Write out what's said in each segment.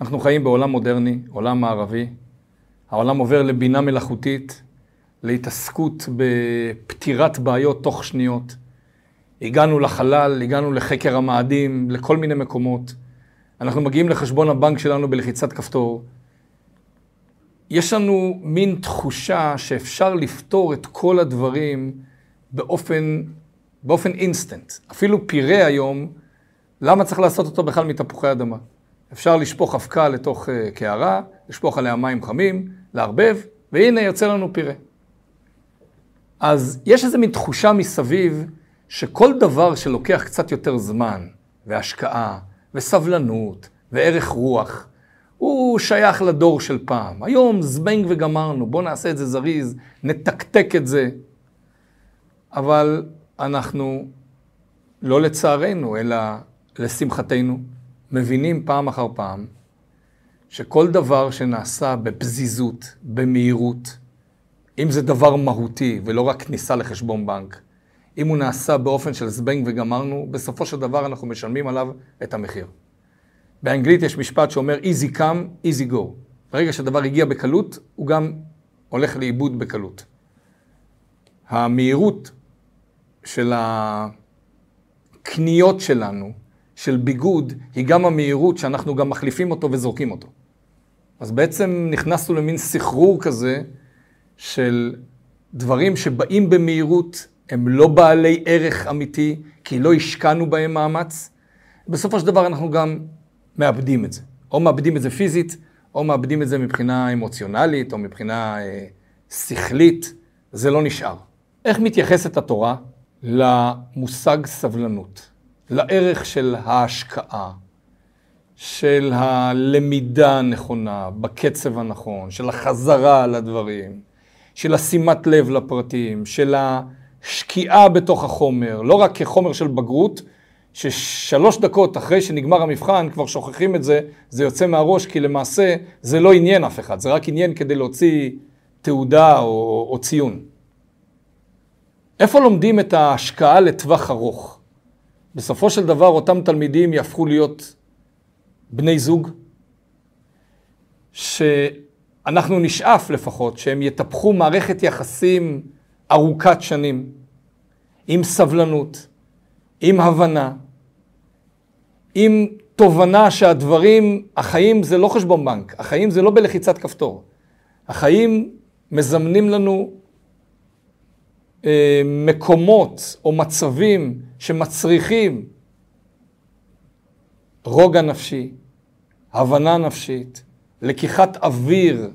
אנחנו חיים בעולם מודרני, עולם מערבי. העולם עובר לבינה מלאכותית, להתעסקות בפתירת בעיות תוך שניות. הגענו לחלל, הגענו לחקר המאדים, לכל מיני מקומות. אנחנו מגיעים לחשבון הבנק שלנו בלחיצת כפתור. יש לנו מין תחושה שאפשר לפתור את כל הדברים באופן, באופן אינסטנט. אפילו פירה היום, למה צריך לעשות אותו בכלל מתפוחי אדמה? אפשר לשפוך אבקה לתוך uh, קערה, לשפוך עליה מים חמים, לערבב, והנה יוצא לנו פירה. אז יש איזו מין תחושה מסביב שכל דבר שלוקח קצת יותר זמן, והשקעה, וסבלנות, וערך רוח, הוא שייך לדור של פעם. היום זבנג וגמרנו, בואו נעשה את זה זריז, נתקתק את זה. אבל אנחנו, לא לצערנו, אלא לשמחתנו, מבינים פעם אחר פעם שכל דבר שנעשה בפזיזות, במהירות, אם זה דבר מהותי ולא רק כניסה לחשבון בנק, אם הוא נעשה באופן של זבנג וגמרנו, בסופו של דבר אנחנו משלמים עליו את המחיר. באנגלית יש משפט שאומר easy come, easy go. ברגע שהדבר הגיע בקלות, הוא גם הולך לאיבוד בקלות. המהירות של הקניות שלנו, של ביגוד, היא גם המהירות שאנחנו גם מחליפים אותו וזורקים אותו. אז בעצם נכנסנו למין סחרור כזה של דברים שבאים במהירות, הם לא בעלי ערך אמיתי, כי לא השקענו בהם מאמץ. בסופו של דבר אנחנו גם מאבדים את זה. או מאבדים את זה פיזית, או מאבדים את זה מבחינה אמוציונלית, או מבחינה אה, שכלית, זה לא נשאר. איך מתייחסת התורה למושג סבלנות, לערך של ההשקעה, של הלמידה הנכונה, בקצב הנכון, של החזרה על הדברים, של השימת לב לפרטים, של השקיעה בתוך החומר, לא רק כחומר של בגרות, ששלוש דקות אחרי שנגמר המבחן כבר שוכחים את זה, זה יוצא מהראש, כי למעשה זה לא עניין אף אחד, זה רק עניין כדי להוציא תעודה או, או ציון. איפה לומדים את ההשקעה לטווח ארוך? בסופו של דבר אותם תלמידים יהפכו להיות בני זוג, שאנחנו נשאף לפחות שהם יטפחו מערכת יחסים ארוכת שנים, עם סבלנות, עם הבנה, עם תובנה שהדברים, החיים זה לא חשבון בנק, החיים זה לא בלחיצת כפתור. החיים מזמנים לנו מקומות או מצבים שמצריכים רוגע נפשי, הבנה נפשית, לקיחת אוויר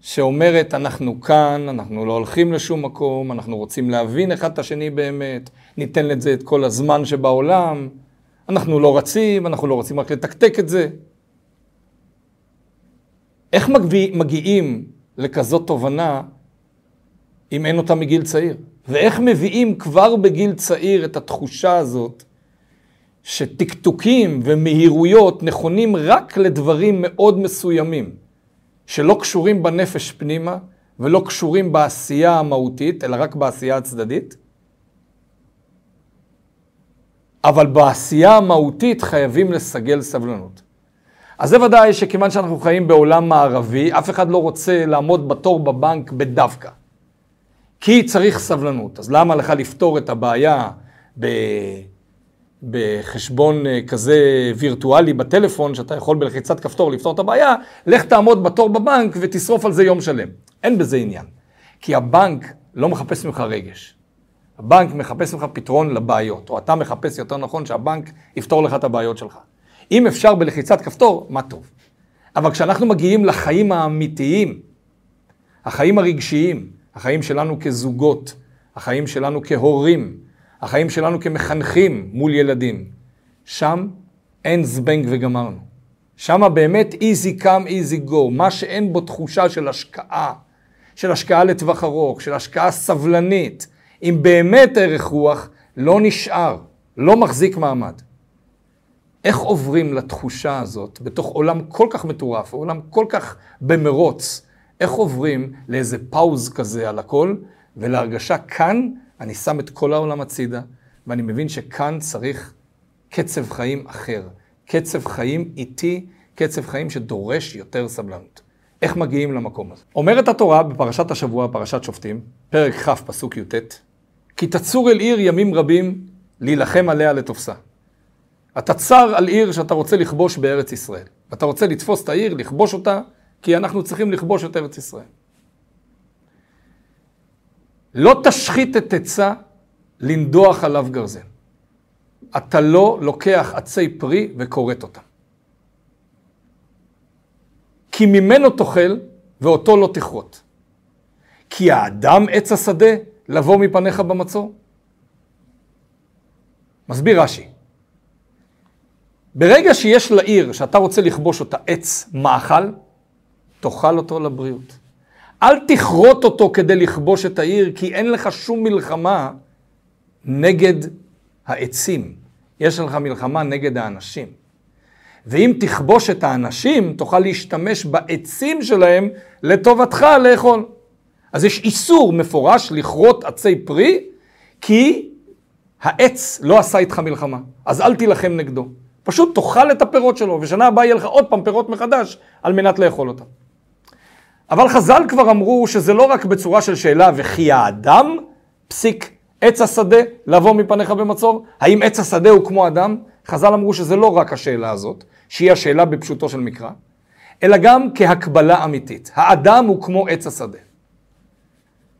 שאומרת, אנחנו כאן, אנחנו לא הולכים לשום מקום, אנחנו רוצים להבין אחד את השני באמת, ניתן לזה את כל הזמן שבעולם, אנחנו לא רצים, אנחנו לא רוצים רק לתקתק את זה. איך מגיע, מגיעים לכזאת תובנה אם אין אותה מגיל צעיר? ואיך מביאים כבר בגיל צעיר את התחושה הזאת שטקטוקים ומהירויות נכונים רק לדברים מאוד מסוימים. שלא קשורים בנפש פנימה ולא קשורים בעשייה המהותית, אלא רק בעשייה הצדדית. אבל בעשייה המהותית חייבים לסגל סבלנות. אז זה ודאי שכיוון שאנחנו חיים בעולם מערבי, אף אחד לא רוצה לעמוד בתור בבנק בדווקא. כי צריך סבלנות. אז למה לך לפתור את הבעיה ב... בחשבון אה, כזה וירטואלי בטלפון, שאתה יכול בלחיצת כפתור לפתור את הבעיה, לך תעמוד בתור בבנק ותשרוף על זה יום שלם. אין בזה עניין. כי הבנק לא מחפש ממך רגש. הבנק מחפש ממך פתרון לבעיות, או אתה מחפש יותר נכון שהבנק יפתור לך את הבעיות שלך. אם אפשר בלחיצת כפתור, מה טוב. אבל כשאנחנו מגיעים לחיים האמיתיים, החיים הרגשיים, החיים שלנו כזוגות, החיים שלנו כהורים, החיים שלנו כמחנכים מול ילדים. שם אין זבנג וגמרנו. שם באמת easy come, easy go. מה שאין בו תחושה של השקעה, של השקעה לטווח ארוך, של השקעה סבלנית, עם באמת ערך רוח, לא נשאר, לא מחזיק מעמד. איך עוברים לתחושה הזאת בתוך עולם כל כך מטורף, עולם כל כך במרוץ, איך עוברים לאיזה פאוז כזה על הכל, ולהרגשה כאן אני שם את כל העולם הצידה, ואני מבין שכאן צריך קצב חיים אחר, קצב חיים איטי, קצב חיים שדורש יותר סבלנות. איך מגיעים למקום הזה? אומרת התורה בפרשת השבוע, פרשת שופטים, פרק כ', פסוק י"ט, כי תצור אל עיר ימים רבים, להילחם עליה לתופסה. אתה צר על עיר שאתה רוצה לכבוש בארץ ישראל. ואתה רוצה לתפוס את העיר, לכבוש אותה, כי אנחנו צריכים לכבוש את ארץ ישראל. לא תשחית את עצה לנדוח עליו גרזן. אתה לא לוקח עצי פרי וכורת אותם. כי ממנו תאכל ואותו לא תכרות. כי האדם עץ השדה לבוא מפניך במצור. מסביר רש"י, ברגע שיש לעיר שאתה רוצה לכבוש אותה עץ מאכל, תאכל אותו לבריאות. אל תכרות אותו כדי לכבוש את העיר, כי אין לך שום מלחמה נגד העצים. יש לך מלחמה נגד האנשים. ואם תכבוש את האנשים, תוכל להשתמש בעצים שלהם לטובתך לאכול. אז יש איסור מפורש לכרות עצי פרי, כי העץ לא עשה איתך מלחמה. אז אל תילחם נגדו. פשוט תאכל את הפירות שלו, ושנה הבאה יהיה לך עוד פעם פירות מחדש על מנת לאכול אותם. אבל חז"ל כבר אמרו שזה לא רק בצורה של שאלה וכי האדם, פסיק, עץ השדה, לבוא מפניך במצור? האם עץ השדה הוא כמו אדם? חז"ל אמרו שזה לא רק השאלה הזאת, שהיא השאלה בפשוטו של מקרא, אלא גם כהקבלה אמיתית. האדם הוא כמו עץ השדה.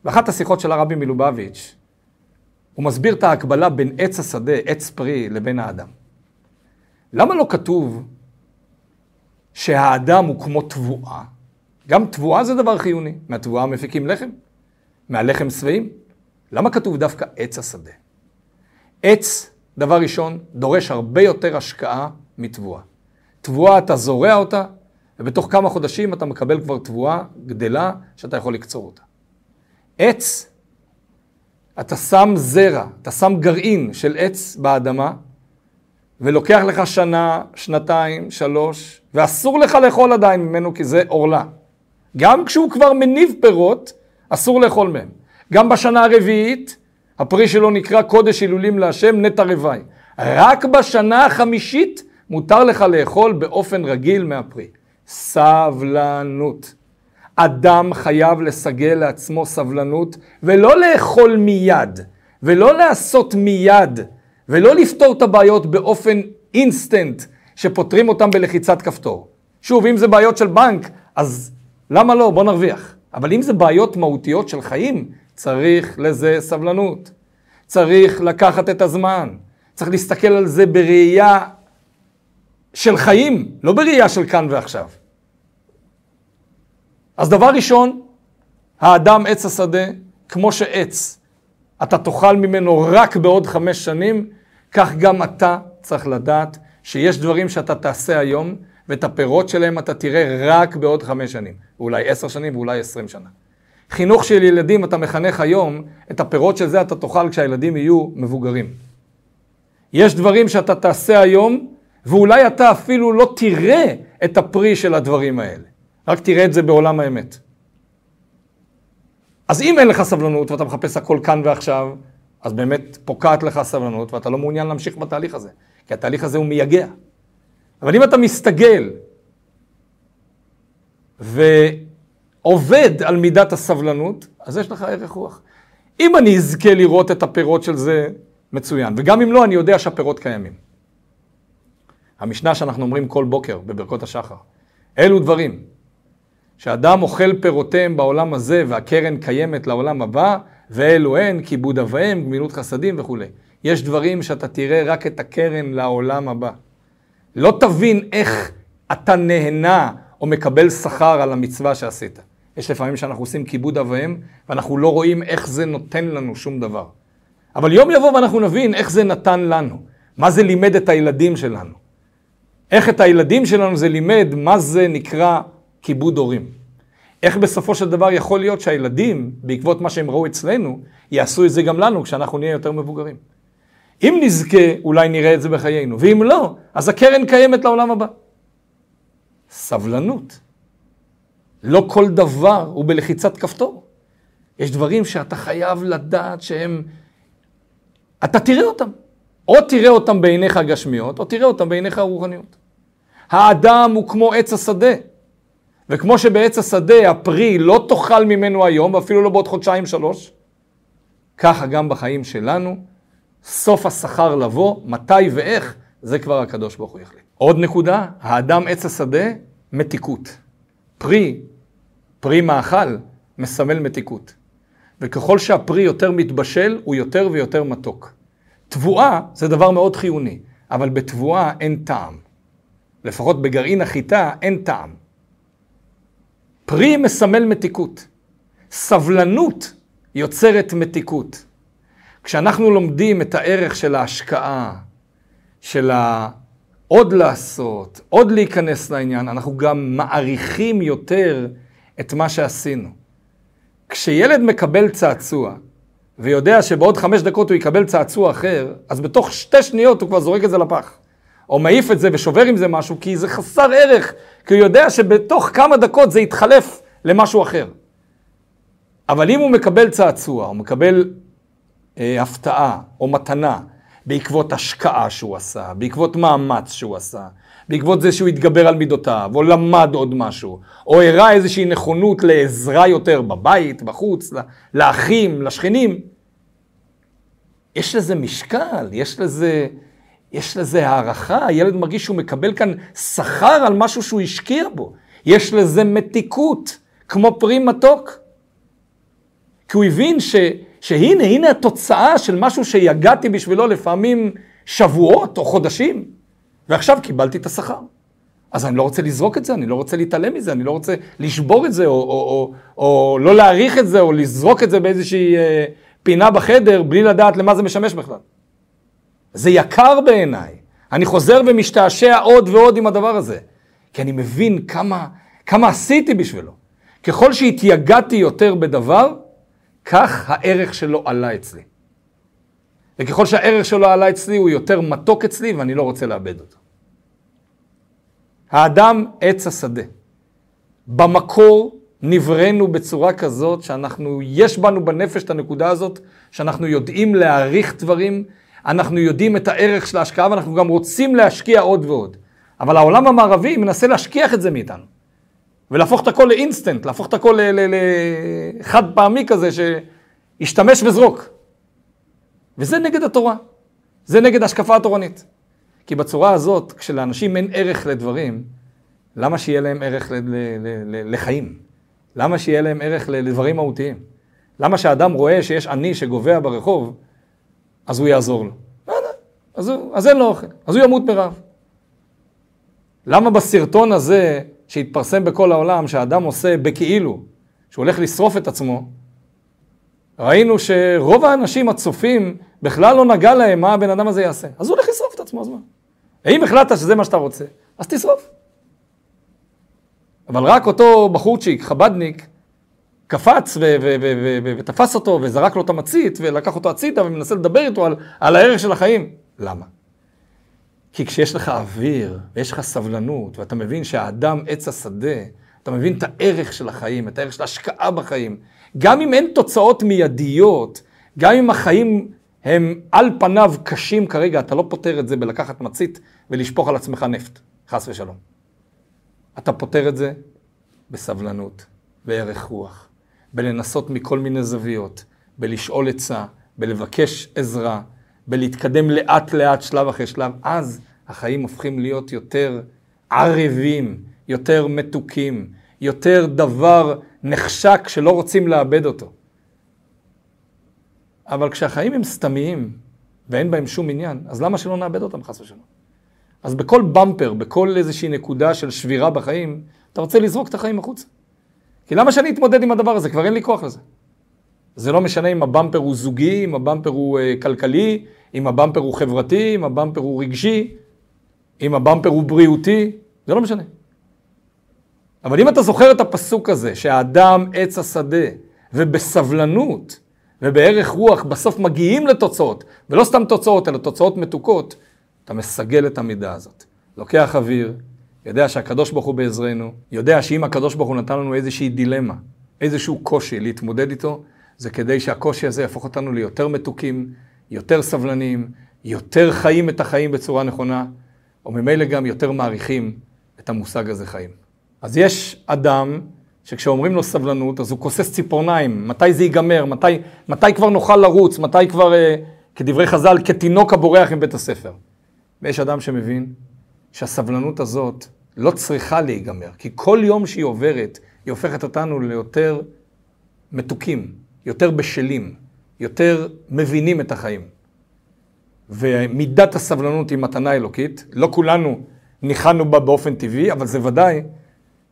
באחת השיחות של הרבי מלובביץ', הוא מסביר את ההקבלה בין עץ השדה, עץ פרי, לבין האדם. למה לא כתוב שהאדם הוא כמו תבואה? גם תבואה זה דבר חיוני. מהתבואה מפיקים לחם, מהלחם שבעים. למה כתוב דווקא עץ השדה? עץ, דבר ראשון, דורש הרבה יותר השקעה מתבואה. תבואה, אתה זורע אותה, ובתוך כמה חודשים אתה מקבל כבר תבואה גדלה שאתה יכול לקצור אותה. עץ, אתה שם זרע, אתה שם גרעין של עץ באדמה, ולוקח לך שנה, שנתיים, שלוש, ואסור לך לאכול עדיין ממנו כי זה עורלה. גם כשהוא כבר מניב פירות, אסור לאכול מהם. גם בשנה הרביעית, הפרי שלו נקרא קודש הילולים להשם נטע רווי. רק בשנה החמישית מותר לך לאכול באופן רגיל מהפרי. סבלנות. אדם חייב לסגל לעצמו סבלנות ולא לאכול מיד, ולא לעשות מיד, ולא לפתור את הבעיות באופן אינסטנט, שפותרים אותם בלחיצת כפתור. שוב, אם זה בעיות של בנק, אז למה לא? בוא נרוויח. אבל אם זה בעיות מהותיות של חיים, צריך לזה סבלנות. צריך לקחת את הזמן. צריך להסתכל על זה בראייה של חיים, לא בראייה של כאן ועכשיו. אז דבר ראשון, האדם עץ השדה, כמו שעץ, אתה תאכל ממנו רק בעוד חמש שנים, כך גם אתה צריך לדעת שיש דברים שאתה תעשה היום, ואת הפירות שלהם אתה תראה רק בעוד חמש שנים, ואולי עשר שנים ואולי עשרים שנה. חינוך של ילדים אתה מחנך היום, את הפירות של זה אתה תאכל כשהילדים יהיו מבוגרים. יש דברים שאתה תעשה היום, ואולי אתה אפילו לא תראה את הפרי של הדברים האלה. רק תראה את זה בעולם האמת. אז אם אין לך סבלנות ואתה מחפש הכל כאן ועכשיו, אז באמת פוקעת לך סבלנות ואתה לא מעוניין להמשיך בתהליך הזה, כי התהליך הזה הוא מייגע. אבל אם אתה מסתגל ועובד על מידת הסבלנות, אז יש לך ערך רוח. אם אני אזכה לראות את הפירות של זה, מצוין. וגם אם לא, אני יודע שהפירות קיימים. המשנה שאנחנו אומרים כל בוקר בברכות השחר, אלו דברים שאדם אוכל פירותיהם בעולם הזה והקרן קיימת לעולם הבא, ואלו הן כיבוד אביהם, גמילות חסדים וכולי. יש דברים שאתה תראה רק את הקרן לעולם הבא. לא תבין איך אתה נהנה או מקבל שכר על המצווה שעשית. יש לפעמים שאנחנו עושים כיבוד אביהם, ואנחנו לא רואים איך זה נותן לנו שום דבר. אבל יום יבוא ואנחנו נבין איך זה נתן לנו. מה זה לימד את הילדים שלנו. איך את הילדים שלנו זה לימד מה זה נקרא כיבוד הורים. איך בסופו של דבר יכול להיות שהילדים, בעקבות מה שהם ראו אצלנו, יעשו את זה גם לנו כשאנחנו נהיה יותר מבוגרים. אם נזכה, אולי נראה את זה בחיינו, ואם לא, אז הקרן קיימת לעולם הבא. סבלנות. לא כל דבר הוא בלחיצת כפתור. יש דברים שאתה חייב לדעת שהם... אתה תראה אותם. או תראה אותם בעיניך הגשמיות, או תראה אותם בעיניך הרוחניות. האדם הוא כמו עץ השדה. וכמו שבעץ השדה הפרי לא תאכל ממנו היום, ואפילו לא בעוד חודשיים שלוש, ככה גם בחיים שלנו, סוף השכר לבוא, מתי ואיך, זה כבר הקדוש ברוך הוא יחליט. עוד נקודה, האדם עץ השדה, מתיקות. פרי, פרי מאכל, מסמל מתיקות. וככל שהפרי יותר מתבשל, הוא יותר ויותר מתוק. תבואה זה דבר מאוד חיוני, אבל בתבואה אין טעם. לפחות בגרעין החיטה אין טעם. פרי מסמל מתיקות. סבלנות יוצרת מתיקות. כשאנחנו לומדים את הערך של ההשקעה, של עוד לעשות, עוד להיכנס לעניין, אנחנו גם מעריכים יותר את מה שעשינו. כשילד מקבל צעצוע, ויודע שבעוד חמש דקות הוא יקבל צעצוע אחר, אז בתוך שתי שניות הוא כבר זורק את זה לפח. או מעיף את זה ושובר עם זה משהו, כי זה חסר ערך, כי הוא יודע שבתוך כמה דקות זה יתחלף למשהו אחר. אבל אם הוא מקבל צעצוע, הוא מקבל אה, הפתעה או מתנה, בעקבות השקעה שהוא עשה, בעקבות מאמץ שהוא עשה, בעקבות זה שהוא התגבר על מידותיו, או למד עוד משהו, או הראה איזושהי נכונות לעזרה יותר בבית, בחוץ, לאחים, לשכנים. יש לזה משקל, יש לזה, יש לזה הערכה, הילד מרגיש שהוא מקבל כאן שכר על משהו שהוא השקיע בו. יש לזה מתיקות, כמו פרי מתוק. כי הוא הבין ש, שהנה, הנה התוצאה של משהו שיגעתי בשבילו לפעמים שבועות או חודשים, ועכשיו קיבלתי את השכר. אז אני לא רוצה לזרוק את זה, אני לא רוצה להתעלם מזה, אני לא רוצה לשבור את זה, או, או, או, או לא להעריך את זה, או לזרוק את זה באיזושהי אה, פינה בחדר, בלי לדעת למה זה משמש בכלל. זה יקר בעיניי. אני חוזר ומשתעשע עוד ועוד עם הדבר הזה, כי אני מבין כמה, כמה עשיתי בשבילו. ככל שהתייגעתי יותר בדבר, כך הערך שלו עלה אצלי. וככל שהערך שלו עלה אצלי, הוא יותר מתוק אצלי, ואני לא רוצה לאבד אותו. האדם עץ השדה. במקור נבראנו בצורה כזאת שאנחנו, יש בנו בנפש את הנקודה הזאת, שאנחנו יודעים להעריך דברים, אנחנו יודעים את הערך של ההשקעה ואנחנו גם רוצים להשקיע עוד ועוד. אבל העולם המערבי מנסה להשכיח את זה מאיתנו. ולהפוך את הכל לאינסטנט, להפוך את הכל לחד פעמי כזה, שישתמש וזרוק. וזה נגד התורה. זה נגד ההשקפה התורנית. כי בצורה הזאת, כשלאנשים אין ערך לדברים, למה שיהיה להם ערך לחיים? למה שיהיה להם ערך לדברים מהותיים? למה שאדם רואה שיש עני שגובע ברחוב, אז הוא יעזור לו? לא אז, הוא, אז אין לו אוכל, אז הוא ימות מרעב. למה בסרטון הזה שהתפרסם בכל העולם, שהאדם עושה בכאילו, שהוא הולך לשרוף את עצמו, ראינו שרוב האנשים הצופים בכלל לא נגע להם מה הבן אדם הזה יעשה. אז הוא הולך לשרוף את עצמו, אז מה? אם החלטת שזה מה שאתה רוצה, אז תשרוף. אבל רק אותו בחורצ'יק, חבדניק, קפץ ותפס אותו וזרק לו את המצית ולקח אותו הצידה ומנסה לדבר איתו על, על הערך של החיים. למה? כי כשיש לך אוויר ויש לך סבלנות ואתה מבין שהאדם עץ השדה, אתה מבין את הערך של החיים, את הערך של ההשקעה בחיים, גם אם אין תוצאות מיידיות, גם אם החיים הם על פניו קשים כרגע, אתה לא פותר את זה בלקחת מצית ולשפוך על עצמך נפט, חס ושלום. אתה פותר את זה בסבלנות, בערך רוח, בלנסות מכל מיני זוויות, בלשאול עצה, בלבקש עזרה, בלהתקדם לאט לאט, שלב אחרי שלב, אז החיים הופכים להיות יותר ערבים, יותר מתוקים, יותר דבר נחשק שלא רוצים לאבד אותו. אבל כשהחיים הם סתמיים ואין בהם שום עניין, אז למה שלא נאבד אותם חס ושלום? אז בכל במפר, בכל איזושהי נקודה של שבירה בחיים, אתה רוצה לזרוק את החיים החוצה. כי למה שאני אתמודד עם הדבר הזה? כבר אין לי כוח לזה. זה לא משנה אם הבמפר הוא זוגי, אם הבמפר הוא uh, כלכלי, אם הבמפר הוא חברתי, אם הבמפר הוא רגשי, אם הבמפר הוא בריאותי, זה לא משנה. אבל אם אתה זוכר את הפסוק הזה, שהאדם עץ השדה, ובסבלנות ובערך רוח בסוף מגיעים לתוצאות, ולא סתם תוצאות, אלא תוצאות מתוקות, אתה מסגל את המידה הזאת. לוקח אוויר, יודע שהקדוש ברוך הוא בעזרנו, יודע שאם הקדוש ברוך הוא נתן לנו איזושהי דילמה, איזשהו קושי להתמודד איתו, זה כדי שהקושי הזה יהפוך אותנו ליותר מתוקים, יותר סבלניים, יותר חיים את החיים בצורה נכונה, וממילא גם יותר מעריכים את המושג הזה חיים. אז יש אדם שכשאומרים לו סבלנות, אז הוא כוסס ציפורניים, מתי זה ייגמר, מתי, מתי כבר נוכל לרוץ, מתי כבר, אה, כדברי חז"ל, כתינוק הבורח עם בית הספר. ויש אדם שמבין שהסבלנות הזאת לא צריכה להיגמר, כי כל יום שהיא עוברת, היא הופכת אותנו ליותר מתוקים, יותר בשלים, יותר מבינים את החיים. ומידת הסבלנות היא מתנה אלוקית, לא כולנו ניחנו בה באופן טבעי, אבל זה ודאי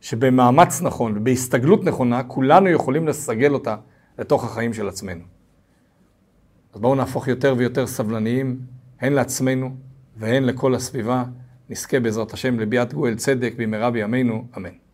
שבמאמץ נכון ובהסתגלות נכונה, כולנו יכולים לסגל אותה לתוך החיים של עצמנו. אז בואו נהפוך יותר ויותר סבלניים, הן לעצמנו והן לכל הסביבה. נזכה בעזרת השם לביאת גואל צדק במהרה בימינו, אמן.